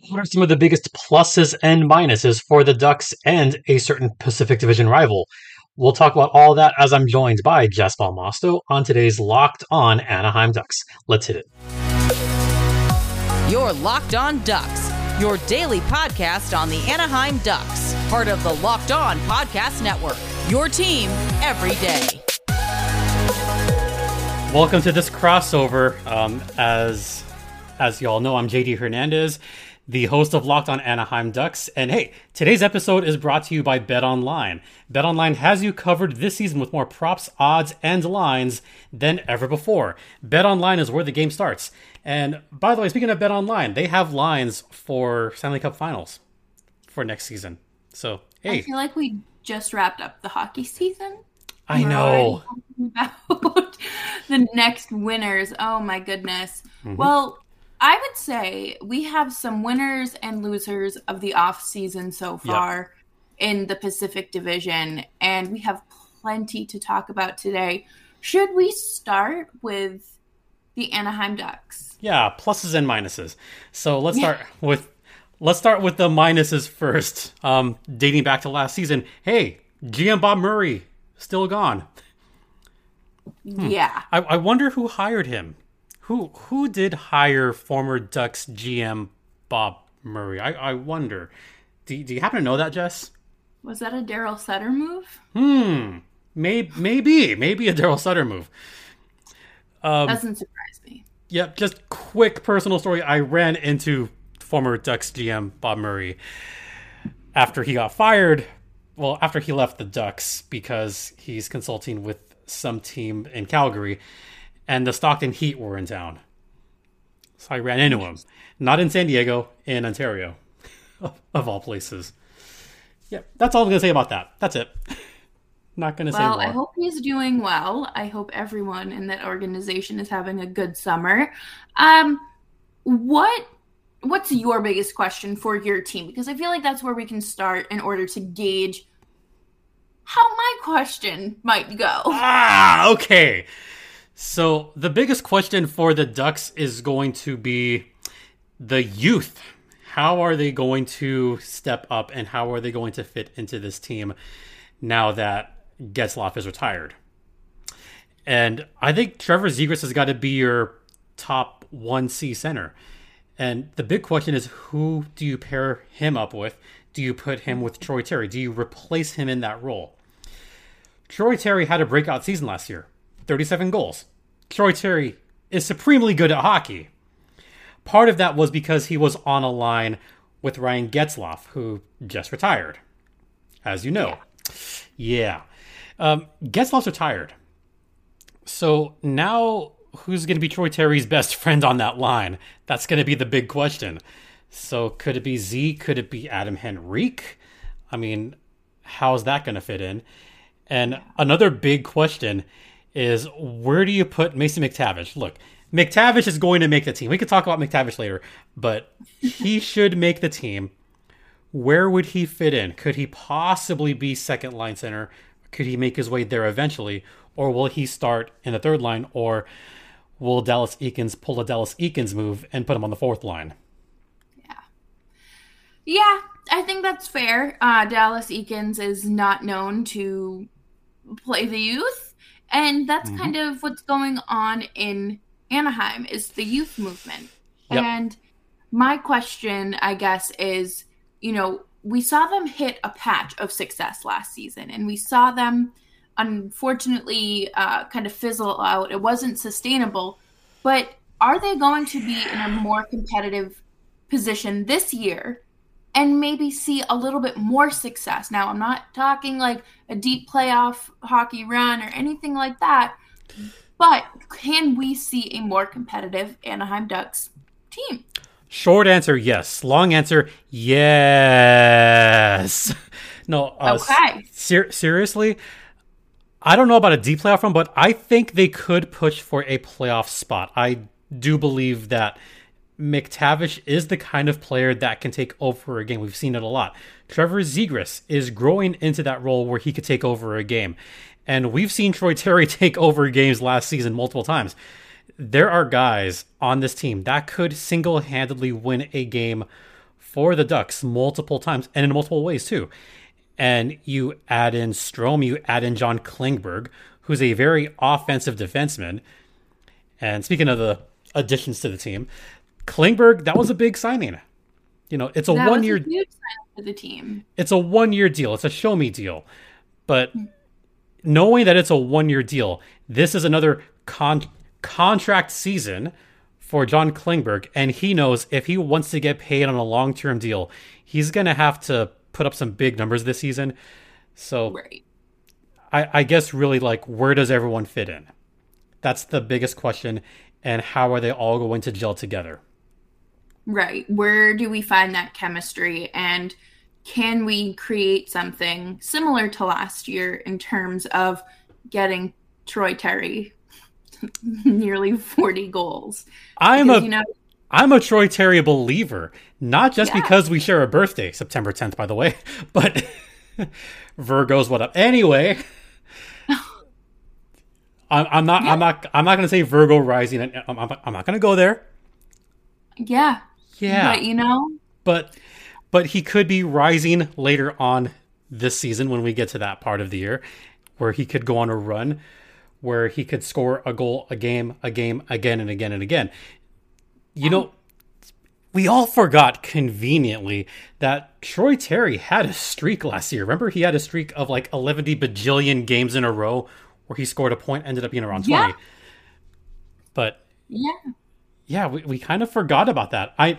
What are some of the biggest pluses and minuses for the Ducks and a certain Pacific Division rival? We'll talk about all that as I'm joined by Jess Balmasto on today's Locked On Anaheim Ducks. Let's hit it. Your Locked On Ducks, your daily podcast on the Anaheim Ducks, part of the Locked On Podcast Network. Your team every day. Welcome to this crossover. Um, as as you all know, I'm JD Hernandez, the host of Locked On Anaheim Ducks. And hey, today's episode is brought to you by Bet Online. Bet Online has you covered this season with more props, odds, and lines than ever before. Bet Online is where the game starts. And by the way, speaking of Bet Online, they have lines for Stanley Cup Finals for next season. So hey, I feel like we just wrapped up the hockey season. I know. About the next winners. Oh my goodness. Mm-hmm. Well, I would say we have some winners and losers of the off season so far yep. in the Pacific Division, and we have plenty to talk about today. Should we start with the Anaheim Ducks? Yeah, pluses and minuses. So let's yeah. start with let's start with the minuses first. Um, dating back to last season, hey, GM Bob Murray still gone. Hmm. Yeah. I, I wonder who hired him. Who who did hire former Ducks GM Bob Murray? I, I wonder. Do, do you happen to know that, Jess? Was that a Darryl Sutter move? Hmm. Maybe maybe maybe a Darryl Sutter move. Um, Doesn't surprise me. Yep. Just quick personal story. I ran into former Ducks GM Bob Murray after he got fired well, after he left the Ducks because he's consulting with some team in Calgary, and the Stockton Heat were in town. So I ran into him. Not in San Diego, in Ontario, of all places. Yeah, that's all I'm going to say about that. That's it. Not going to well, say. Well, I hope he's doing well. I hope everyone in that organization is having a good summer. Um, what what's your biggest question for your team? Because I feel like that's where we can start in order to gauge how my question might go. Ah, okay. So the biggest question for the Ducks is going to be the youth. How are they going to step up and how are they going to fit into this team now that Getzlaf is retired? And I think Trevor Zegras has got to be your top 1C center. And the big question is who do you pair him up with? Do you put him with Troy Terry? Do you replace him in that role? Troy Terry had a breakout season last year 37 goals. Troy Terry is supremely good at hockey. Part of that was because he was on a line with Ryan Getzlaf, who just retired, as you know. Yeah. yeah. Um, Getzlaf's retired. So now who's going to be Troy Terry's best friend on that line? That's going to be the big question. So could it be Z? Could it be Adam Henrique? I mean, how's that going to fit in? And another big question is where do you put Mason McTavish? Look, McTavish is going to make the team. We could talk about McTavish later, but he should make the team. Where would he fit in? Could he possibly be second line center? Could he make his way there eventually? Or will he start in the third line? Or will Dallas Eakins pull a Dallas Eakins move and put him on the fourth line? Yeah. Yeah, I think that's fair. Uh, Dallas Eakins is not known to play the youth, and that's mm-hmm. kind of what's going on in Anaheim is the youth movement. Yep. And my question, I guess, is, you know, we saw them hit a patch of success last season, and we saw them – unfortunately uh, kind of fizzle out. It wasn't sustainable. But are they going to be in a more competitive position this year and maybe see a little bit more success? Now, I'm not talking like a deep playoff hockey run or anything like that, but can we see a more competitive Anaheim Ducks team? Short answer, yes. Long answer, yes. no, uh, okay. Ser- seriously, I don't know about a deep playoff run, but I think they could push for a playoff spot. I do believe that McTavish is the kind of player that can take over a game. We've seen it a lot. Trevor Zegras is growing into that role where he could take over a game. And we've seen Troy Terry take over games last season multiple times. There are guys on this team that could single handedly win a game for the Ducks multiple times and in multiple ways too. And you add in Strome, you add in John Klingberg, who's a very offensive defenseman. And speaking of the additions to the team, Klingberg, that was a big signing. You know, it's a That one was year a huge sign for the team. it's a one year deal. It's a show me deal. But hmm. knowing that it's a one year deal, this is another con- contract season for John Klingberg, and he knows if he wants to get paid on a long term deal, he's gonna have to put up some big numbers this season. So Right. I, I guess really like where does everyone fit in? That's the biggest question, and how are they all going to gel together? Right. Where do we find that chemistry and can we create something similar to last year in terms of getting Troy Terry nearly 40 goals? I'm Because, a you know, I'm a Troy Terry believer, not just Yeah. because we share a birthday, September 10th, by the way, but Virgo's what up. Anyway, I'm, I'm not, I'm not, I'm not going to say Virgo rising. I'm, I'm, I'm not going to go there. yeah. Yeah, But you know, but, but he could be rising later on this season when we get to that part of the year, where he could go on a run, where he could score a goal a game, a game, again and again and again. You know, we all forgot conveniently that Troy Terry had a streak last year. Remember, he had a streak of like 11 bajillion games in a row where he scored a point, ended up being around 20. Yeah. But yeah. Yeah, we, we kind of forgot about that. I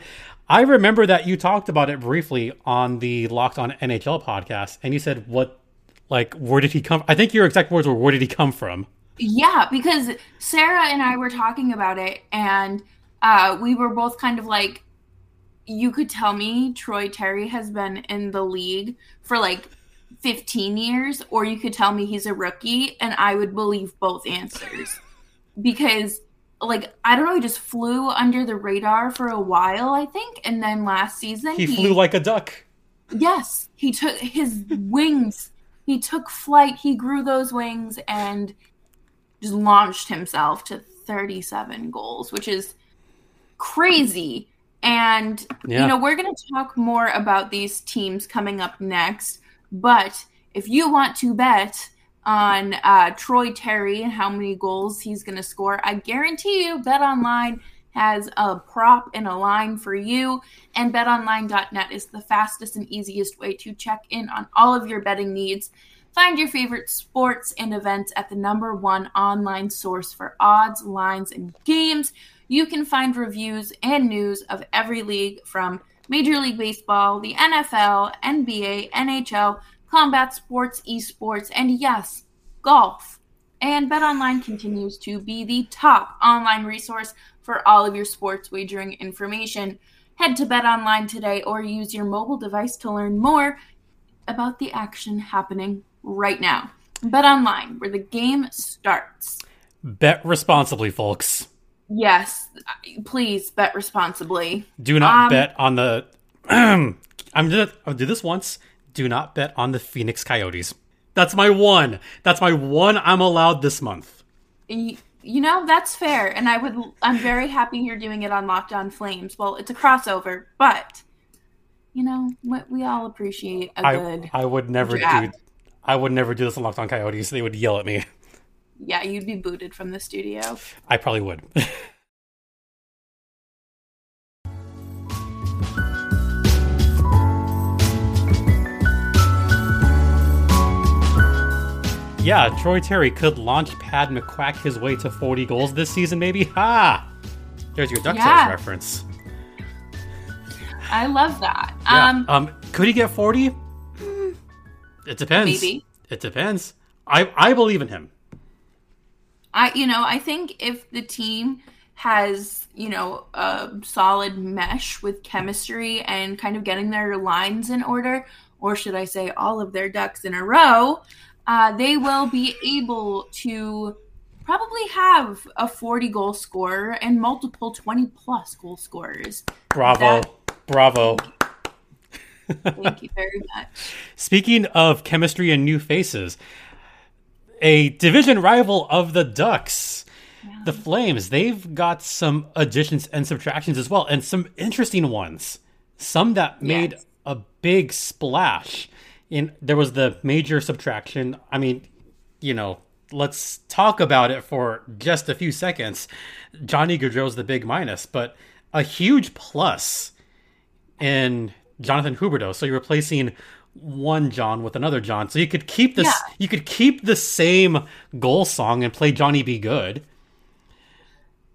I remember that you talked about it briefly on the Locked On NHL podcast, and you said, "What, like, where did he come?" I think your exact words were, "Where did he come from?" Yeah, because Sarah and I were talking about it, and uh, we were both kind of like, you could tell me Troy Terry has been in the league for like 15 years, or you could tell me he's a rookie, and I would believe both answers. Because, like, I don't know, he just flew under the radar for a while, I think, and then last season He flew like a duck. Yes, he took his wings. He took flight. He grew those wings and just launched himself to 37 goals, which is crazy. And Yeah. you know, we're going to talk more about these teams coming up next. But if you want to bet on uh, Troy Terry and how many goals he's going to score, I guarantee you, Bet Online has a prop and a line for you. And betonline.net is the fastest and easiest way to check in on all of your betting needs. Find your favorite sports and events at the number one online source for odds, lines, and games. You can find reviews and news of every league from Major League Baseball, the NFL, NBA, NHL, combat sports, esports, and yes, golf. And BetOnline continues to be the top online resource for all of your sports wagering information. Head to BetOnline today or use your mobile device to learn more about the action happening right now. BetOnline, where the game starts. Bet responsibly, folks. Yes, please bet responsibly. Do not Um, bet on the. I'm gonna I'll do this once. Do not bet on the Phoenix Coyotes. That's my one. That's my one I'm allowed this month. You know, that's fair. And I would I'm very happy you're doing it on Locked On Flames. Well, it's a crossover, but you know, what we all appreciate a I good I would never do. I would never do this on Locked On Coyotes. They would yell at me. Yeah, you'd be booted from the studio. I probably would. yeah, Troy Terry could launch Pad McQuack his way to 40 goals this season, maybe. Ha! There's your DuckTales Yeah. reference. I love that. Yeah. Um Um, could he get 40? It depends. Maybe. It depends. I I believe in him. I you know, I think if the team has, you know, a solid mesh with chemistry and kind of getting their lines in order, or should I say all of their ducks in a row, uh, they will be able to probably have a 40 goal scorer and multiple 20 plus goal scorers. Bravo. That- Bravo. Thank you very much. Speaking of chemistry and new faces, a division rival of the Ducks, the Flames, they've got some additions and subtractions as well, and some interesting ones. some that made Yes. a big splash. In there was the major subtraction. I mean, you know, let's talk about it for just a few seconds. Johnny Gaudreau's the big minus, but a huge plus in Jonathan Huberdeau. So you're replacing one John with another John. So you could keep this Yeah. you could keep the same goal song and play Johnny Be Good.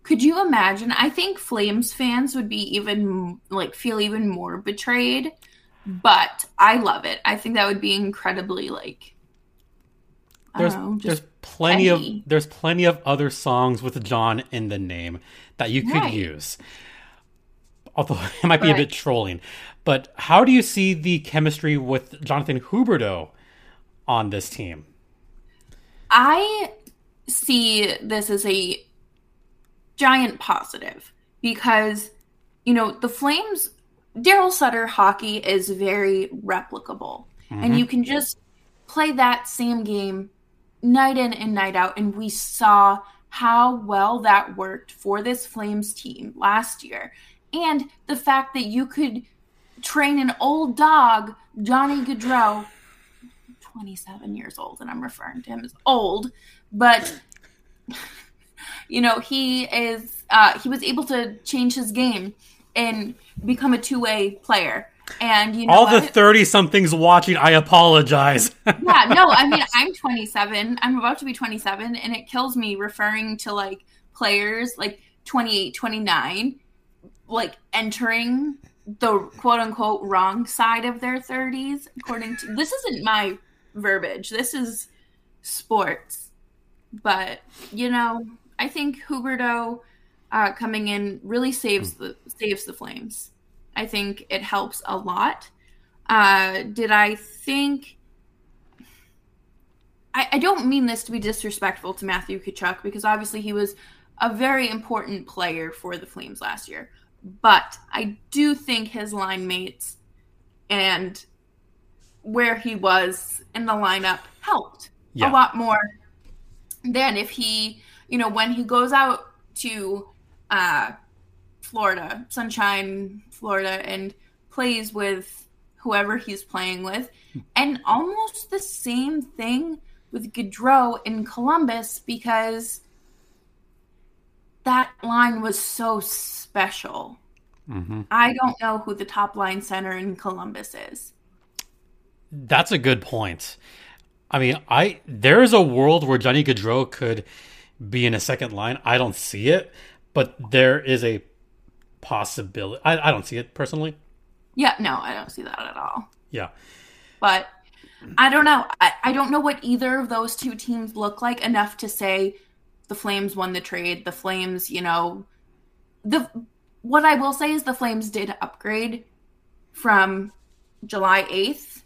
Could you imagine? I think Flames fans would be even like feel even more betrayed, but I love it. I think that would be incredibly like There's know, there's plenty petty. of there's plenty of other songs with John in the name that you could Right. use. Although it might be a bit trolling. But how do you see the chemistry with Jonathan Huberdeau on this team? I see this as a giant positive because, you know, the Flames, Darryl Sutter hockey is very replicable. And you can just play that same game night in and night out. And we saw how well that worked for this Flames team last year. And the fact that you could train an old dog, Johnny Gaudreau, 27 years old, and I'm referring to him as old, but you know he is uh, he was able to change his game and become a two-way player. And you know All the 30 somethings watching, I apologize. yeah no i mean i'm 27 i'm about to be 27 and it kills me referring to like players like 28 29 like entering the quote unquote wrong side of their 30s according to this isn't my verbiage. This is sports. But you know i think huberdeau uh, coming in really saves the saves the flames i think it helps a lot uh, did i think I, I don't mean this to be disrespectful to Matthew Tkachuk because obviously he was a very important player for the Flames last year. But I do think his line mates and where he was in the lineup helped Yeah. a lot more than if he, you know, when he goes out to uh, Florida, Sunshine, Florida, and plays with whoever he's playing with. And almost the same thing with Gaudreau in Columbus because that line was so special. Mhm. I don't know who the top line center in Columbus is. That's a good point. I mean, I there is a world where Johnny Gaudreau could be in a second line. I don't see it, but there is a possibility. I, I don't see it personally. Yeah, no, I don't see that at all. Yeah. But I don't know. I, I don't know what either of those two teams look like enough to say the Flames won the trade. The Flames, you know, the what I will say is the Flames did upgrade from July 8th.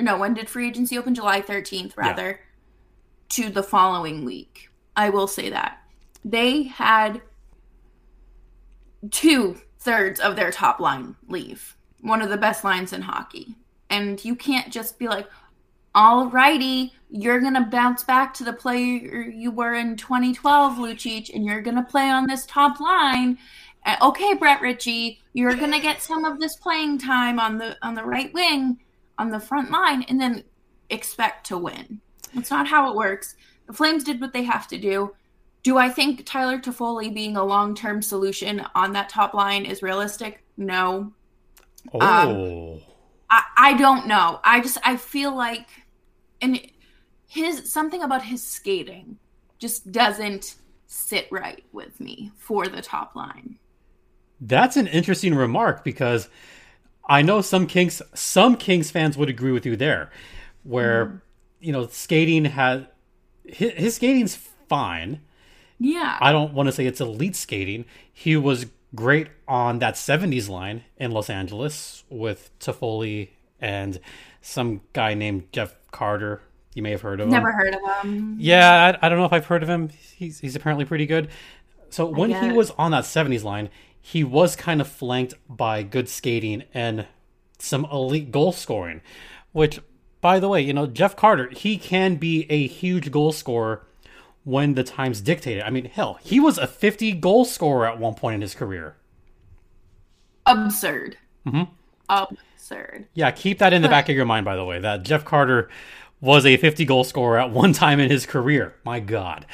No, when did free agency open? July 13th, rather, to the following week. I will say that. They had two thirds of their top line leave. One of the best lines in hockey. And you can't just be like, alrighty, you're going to bounce back to the player you were in 2012, Lucic, and you're going to play on this top line. Uh, okay, Brett Ritchie, you're going to get some of this playing time on the on the right wing, on the front line, and then expect to win. That's not how it works. The Flames did what they have to do. Do I think Tyler Toffoli being a long term solution on that top line is realistic? No. Oh. Um, I, I don't know. I just I feel like and his something about his skating just doesn't sit right with me for the top line. That's an interesting remark because I know some Kings some Kings fans would agree with you there, where mm-hmm. you know skating has his, his skating's fine. Yeah. I don't want to say it's elite skating. He was great on that '70s line in Los Angeles with Toffoli and some guy named Jeff Carter. You may have heard of him. Never heard of him. Yeah, I, I don't know if I've heard of him. He's he's apparently pretty good. So when he was on that '70s line, he was kind of flanked by good skating and some elite goal scoring. Which, by the way, you know Jeff Carter, he can be a huge goal scorer when the times dictated. I mean, hell, he was a 50 goal scorer at one point in his career. Absurd. Mm-hmm. absurd. Yeah, keep that in the back of your mind, by the way, that Jeff Carter was a 50 goal scorer at one time in his career. My God.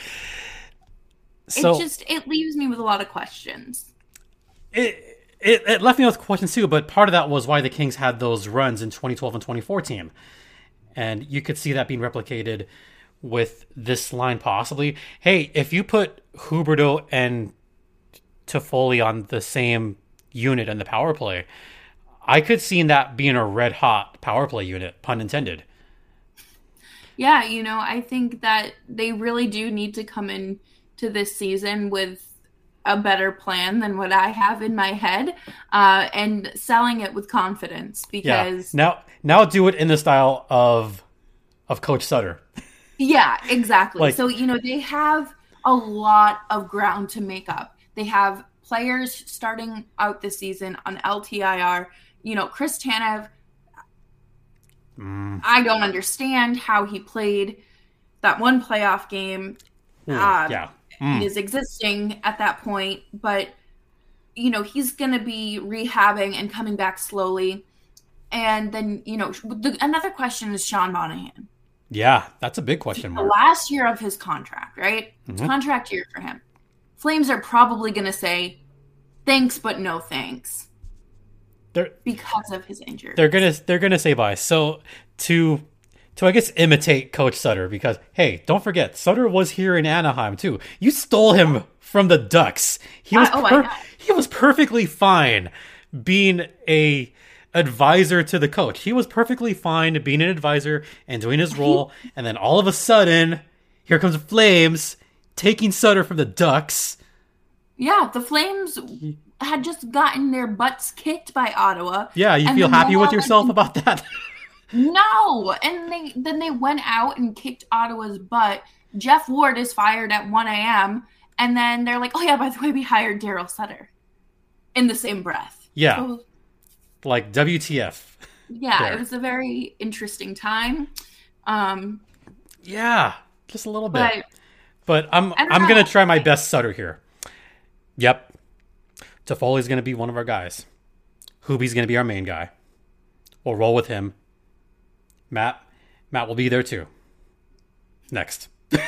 So, it just it leaves me with a lot of questions. It, it, it left me with questions too, but part of that was why the Kings had those runs in 2012 and 2014. And you could see that being replicated with this line possibly. Hey, if you put Huberdeau and Toffoli on the same unit in the power play, I could see that being a red hot power play unit, pun intended. Yeah, you know, I think that they really do need to come in to this season with a better plan than what I have in my head, uh, and selling it with confidence because yeah. now now do it in the style of of Coach Sutter. Yeah, exactly. like, so you know they have a lot of ground to make up. They have players starting out this season on LTIR. You know, Chris Tanev. Mm. I don't understand how he played that one playoff game. Mm, um, yeah mm. is existing at that point, but you know, he's going to be rehabbing and coming back slowly. And then, you know, the, another question is Sean Monahan. Yeah, that's a big question mark. The last year of his contract, right? Mm-hmm. Contract year for him. Flames are probably going to say thanks but no thanks. They're, because of his injury. They're going to they're going to say bye. So to to I guess imitate Coach Sutter because hey, don't forget Sutter was here in Anaheim too. You stole him from the Ducks. He was oh, per- he was perfectly fine being a advisor to the coach. He was perfectly fine being an advisor and doing his role. and then all of a sudden, here comes the Flames taking Sutter from the Ducks. Yeah, the Flames had just gotten their butts kicked by Ottawa. Yeah, you feel happy with yourself about that? No, and they then they went out and kicked Ottawa's butt. Geoff Ward is fired at 1 a.m. And then they're like, oh, yeah, by the way, we hired Darryl Sutter in the same breath. Yeah. So, like WTF. Yeah, there. it was a very interesting time. Um, yeah, just a little bit. But, but I'm I'm gonna try my best Sutter here. Yep, Toffoli's gonna be one of our guys. Hubie's gonna be our main guy. We'll roll with him. Matt, Matt will be there too. Next.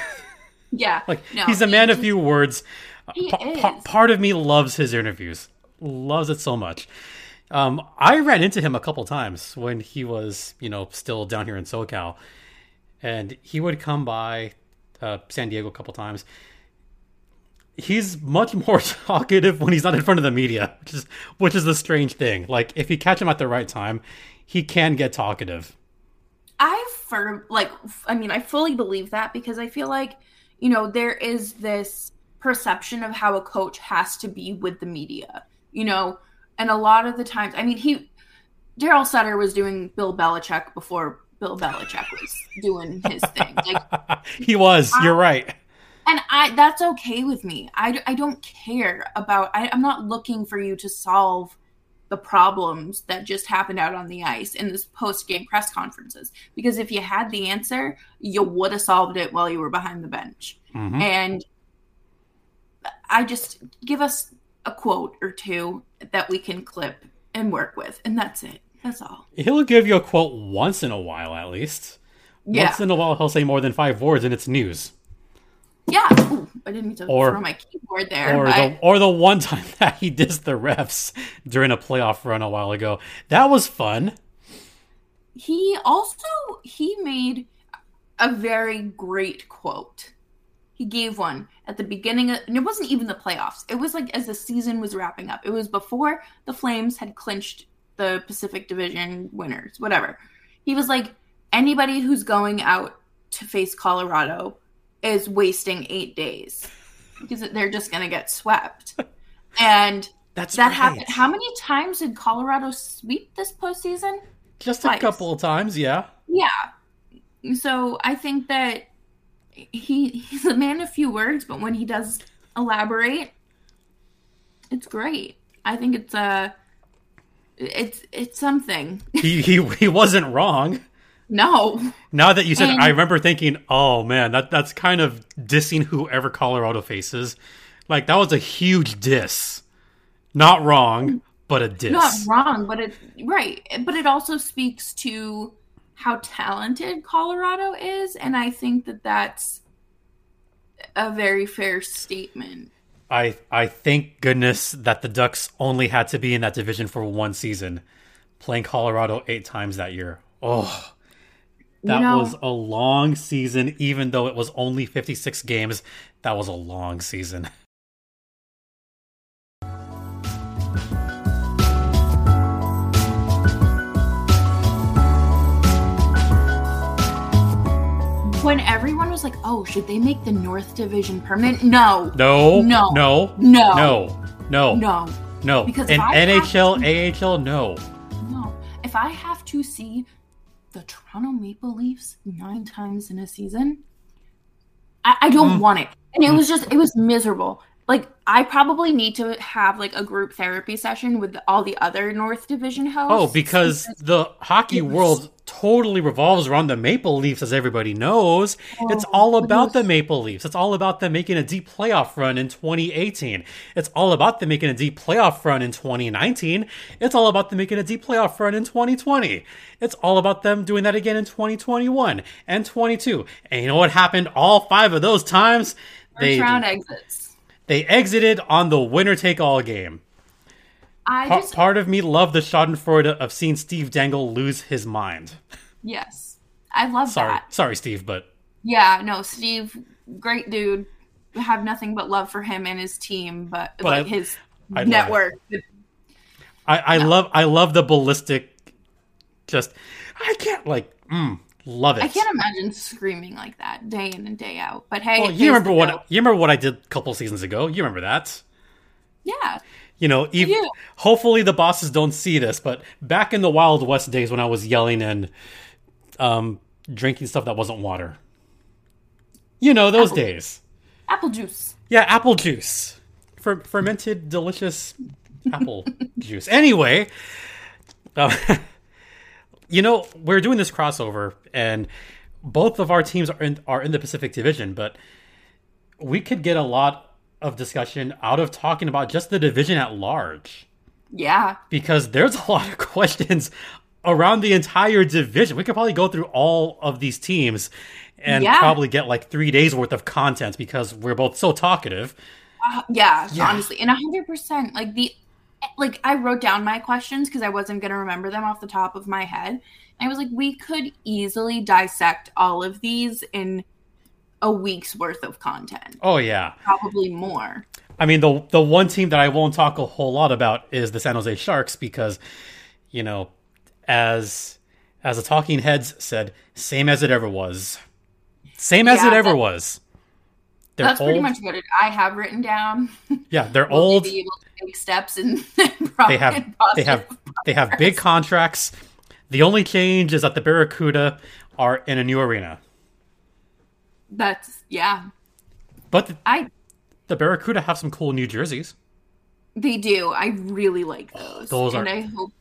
Yeah. like no, he's a man of few words. He pa- is. Pa- part of me loves his interviews. Loves it so much. Um, I ran into him a couple times when he was, you know, still down here in SoCal, and he would come by uh, San Diego a couple times. He's much more talkative when he's not in front of the media, which is which is the strange thing. Like if you catch him at the right time, he can get talkative. I for like I mean I fully believe that because I feel like you know there is this perception of how a coach has to be with the media you know and a lot of the times I mean he Darryl Sutter was doing Bill Belichick before Bill Belichick was doing his thing like he was I, you're right and I that's okay with me I, I don't care about I, I'm not looking for you to solve the problems that just happened out on the ice in this post game press conferences. Because if you had the answer, you would have solved it while you were behind the bench. Mm-hmm. And I just give us a quote or two that we can clip and work with, and that's it. That's all. He'll give you a quote once in a while, at least. Yeah. Once in a while, he'll say more than five words, and it's news. Yeah. Ooh, I didn't mean to or, throw my keyboard there. Or, but... the, or the one time that he dissed the refs during a playoff run a while ago. That was fun. He also he made a very great quote. He gave one at the beginning of, and it wasn't even the playoffs. It was like as the season was wrapping up. It was before the Flames had clinched the Pacific Division winners, whatever. He was like, anybody who's going out to face Colorado is wasting eight days because they're just going to get swept. And That's that right. happened. How many times did Colorado sweep this postseason? Just Twice. a couple of times, yeah. Yeah. So I think that he he's a man of few words, but when he does elaborate, it's great. I think it's a uh, it's it's something. he he he wasn't wrong. No. Now that you said, and, I remember thinking, oh man, that that's kind of dissing whoever Colorado faces. Like that was a huge diss. Not wrong, but a diss. not wrong, but it right, but it also speaks to how talented Colorado is, and I think that that's a very fair statement. I I thank goodness that the Ducks only had to be in that division for one season, playing Colorado eight times that year. Oh, that You know- was a long season, even though it was only 56 games. That was a long season. was like, "Oh, should they make the North Division permanent?" No, No, No. no, No. no, no, no, no. Because in if I have NHL, to- AHL, no. no. If I have to see the Toronto Maple Leafs nine times in a season, I, I Mm. don't want it. And it was just, it was miserable. Like, I probably need to have like a group therapy session with all the other North Division hosts. Oh, because the hockey was- world totally revolves around the Maple Leafs, as everybody knows. it's Oh, all about it the Maple Leafs. It's all about them making a deep playoff run in 2018. It's all about them making a deep playoff run in 2019. It's all about them making a deep playoff run in 2020. It's all about them doing that again in 2021 and 22. And you know what happened all five of those times? first They round exits. They exited on the winner take all game. I Pa- just, part of me loved the Schadenfreude of seeing Steve Dangle lose his mind. yes, I love Sorry, that. sorry, Steve, but Yeah, no, Steve, great dude. Have nothing but love for him and his team, but, But like I- his I network. I, I love I love the ballistic. Just I can't like mm, love it. I can't imagine screaming like that day in and day out. But hey, Well, you remember what you remember what I did a couple seasons ago. You remember that. Yeah, You know, even, do. hopefully the bosses don't see this, but back in the Wild West days when I was yelling and um, drinking stuff that wasn't water. You know those Apple- days. apple juice. Yeah, apple juice. Fer- fermented, delicious apple juice. Anyway, uh, you know, we're doing this crossover, and both of our teams are in, are in the Pacific Division, but we could get a lot of discussion out of talking about just the division at large Yeah, because there's a lot of questions around the entire division. We could probably go through all of these teams and Yeah. probably get like three days worth of content because we're both so talkative. Uh, yeah, Yeah. honestly, and hundred percent. Like the, like I wrote down my questions because I wasn't gonna remember them off the top of my head. I was like, we could easily dissect all of these in a week's worth of content, Oh yeah. probably more. I mean the the one team that I won't talk a whole lot about is the San Jose Sharks because you know as as the talking heads said, same as it ever was. Same as Yeah, it ever was. They're That's pretty much what it, I have written down. yeah, they're Will old. they be able to take steps and They have they have they have big contracts. The only change is that the Barracuda are in a new arena. That's yeah. But the, I the Barracuda have some cool new jerseys. they do. I really like those. Those and are- I hope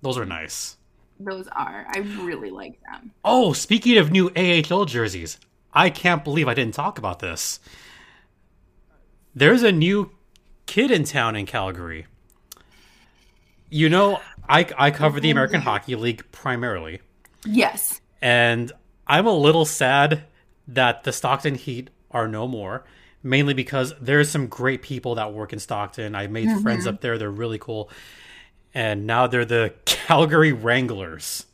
Those are nice. those are. I really like them. Oh, speaking of new AHL jerseys, I can't believe I didn't talk about this. There's a new kid in town in Calgary. You know, I, I cover the American Hockey League primarily, Yes. and I'm a little sad that the Stockton Heat are no more, mainly because there's some great people that work in Stockton. I made friends mm-hmm. up there, they're really cool. And now they're the Calgary Wranglers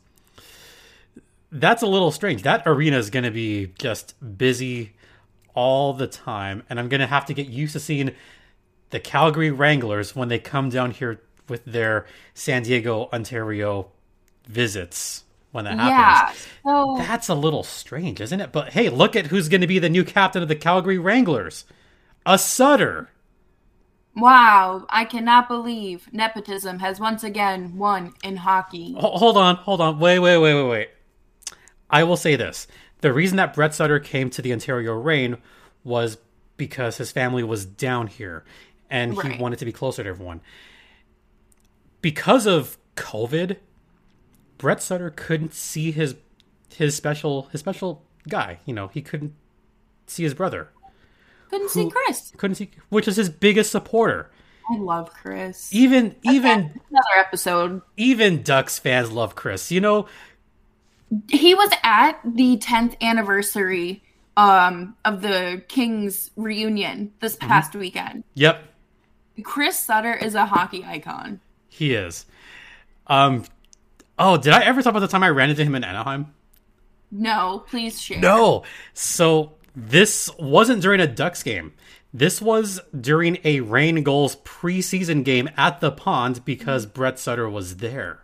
that's a little strange. That arena is going to be just busy all the time, and I'm going to have to get used to seeing the Calgary Wranglers when they come down here with their San Diego, Ontario visits when that Yeah. happens. So That's a little strange, isn't it? But hey, look at who's going to be the new captain of the Calgary Wranglers. A Sutter. wow, I cannot believe nepotism has once again won in hockey. Hold on, hold on. Wait, wait, wait, wait, wait. I will say this. The reason that Brett Sutter came to the Ontario Reign was because his family was down here and he wanted to be closer to everyone. Because of COVID, Brett Sutter couldn't see his his special his special guy. You know, he couldn't see his brother. Couldn't see Chris. Couldn't see which is his biggest supporter. I love Chris. Even even Another episode. even Ducks fans love Chris. You know, He was at the 10th anniversary um, of the Kings reunion this past weekend. yep, Chris Sutter is a hockey icon. he is. Um, oh, did I ever talk about the time I ran into him in Anaheim? No, please share. No. So this wasn't during a Ducks game. This was during a Rain Goals preseason game at the pond because Brett Sutter was there.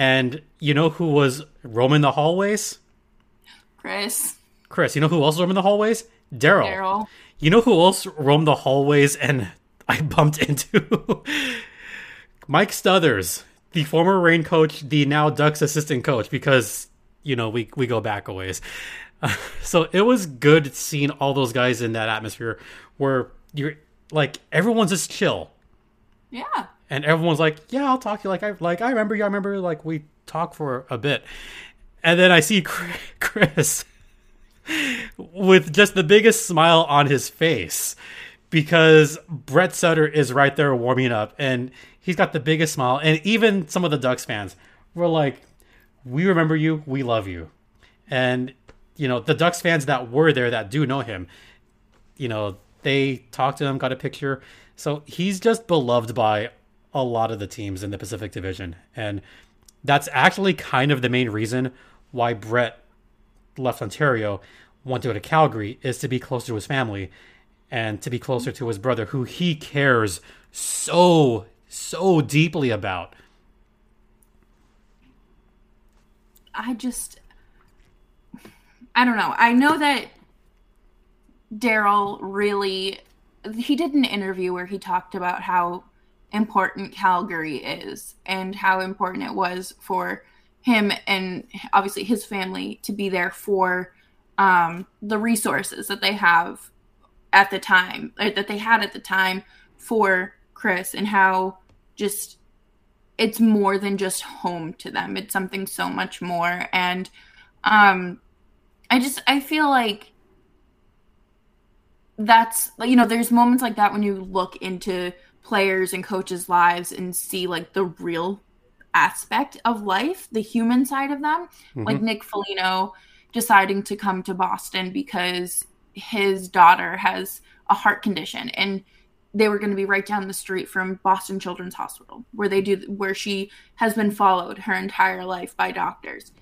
And you know who was roaming the hallways? Chris, Chris. You know who else roamed the hallways? Darryl. Darryl. You know who else roamed the hallways and I bumped into? Mike Stothers, the former Reign coach, the now Ducks assistant coach, because you know we we go back a ways. so it was good seeing all those guys in that atmosphere where you're like everyone's just chill Yeah. And everyone's like, "Yeah, I'll talk to you." Like I like I remember you. I remember like we talked for a bit, and then I see Chris with just the biggest smile on his face because Brett Sutter is right there warming up, and he's got the biggest smile. And even some of the Ducks fans were like, "We remember you. We love you," and you know the Ducks fans that were there that do know him you know, they talked to him, got a picture. So he's just beloved by a lot of the teams in the Pacific Division. And that's actually kind of the main reason why Brett left Ontario, went to go to Calgary, is to be closer to his family and to be closer to his brother, who he cares so, so deeply about. I just I don't know. I know that Darryl really he did an interview where he talked about how important Calgary is and how important it was for him and obviously his family to be there for um, the resources that they have at the time that they had at the time for Chris and how just it's more than just home to them. It's something so much more. And um i just i feel like that's you know there's moments like that when you look into players and coaches lives and see like the real aspect of life the human side of them Mhm. like nick Foligno deciding to come to boston because his daughter has a heart condition and they were going to be right down the street from Boston Children's Hospital, where they do where she has been followed her entire life by doctors.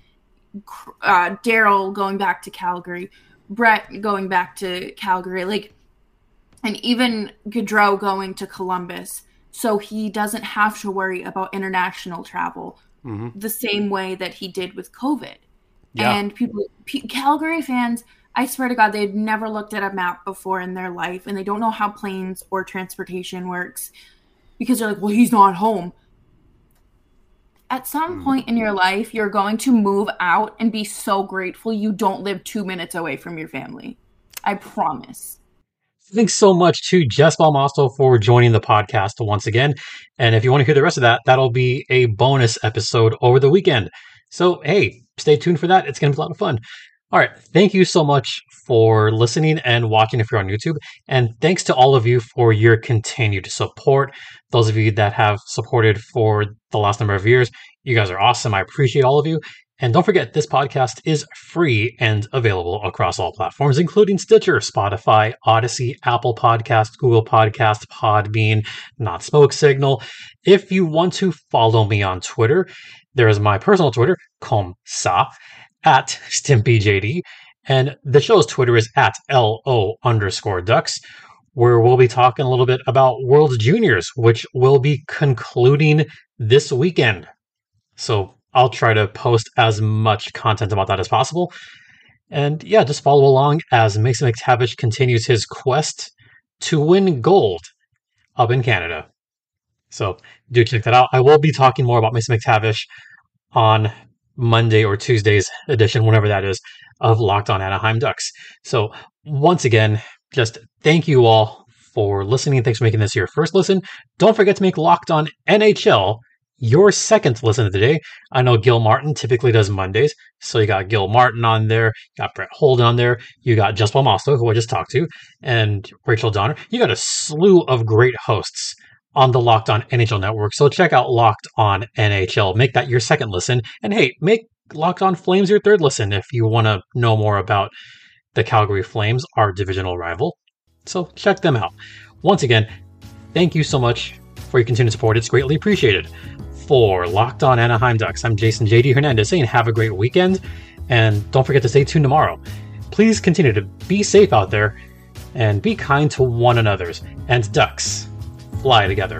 Uh, Darryl going back to Calgary, Brett going back to Calgary, like, and even Gaudreau going to Columbus, so he doesn't have to worry about international travel Mhm. the same way that he did with COVID. Yeah. And people, P- Calgary fans, I swear to God, they've never looked at a map before in their life, and they don't know how planes or transportation works because they're like, well, he's not home. At some point in your life, you're going to move out and be so grateful you don't live two minutes away from your family. I promise. Thanks so much to Jess Balmasto for joining the podcast once again. And if you want to hear the rest of that, that'll be a bonus episode over the weekend. So, hey, stay tuned for that. It's going to be a lot of fun. All right. Thank you so much for listening and watching if you're on YouTube. And thanks to all of you for your continued support. Those of you that have supported for the last number of years, you guys are awesome. I appreciate all of you. And don't forget, this podcast is free and available across all platforms, including Stitcher, Spotify, Odyssey, Apple Podcast, Google Podcast, Podbean, Not Smoke Signal. If you want to follow me on Twitter, there is my personal Twitter, comsa, at StimpyJD. And the show's Twitter is at LO underscore ducks, where we'll be talking a little bit about World Juniors, which will be concluding this weekend. So I'll try to post as much content about that as possible. And yeah, just follow along as Mason McTavish continues his quest to win gold up in Canada. So do check that out. I will be talking more about Mason McTavish on Monday or Tuesday's edition, whenever that is, of Locked On Anaheim Ducks. So once again, just thank you all for listening. Thanks for making this your first listen. Don't forget to make Locked On NHL your second listen of the day. I know Gil Martin typically does Mondays, so you got Gil Martin on there, you got Brett Holden on there, you got Jess Balmasto, who I just talked to, and Rachel Donner. You got a slew of great hosts on the Locked On NHL network. So check out Locked On NHL. Make that your second listen. And hey, make Locked On Flames your third listen if you want to know more about the Calgary Flames, our divisional rival. So check them out. Once again, thank you so much for your continued support. It's greatly appreciated. For Locked On Anaheim Ducks, I'm Jason JD Hernandez saying have a great weekend. And don't forget to stay tuned tomorrow. Please continue to be safe out there and be kind to one another's. And Ducks, fly together.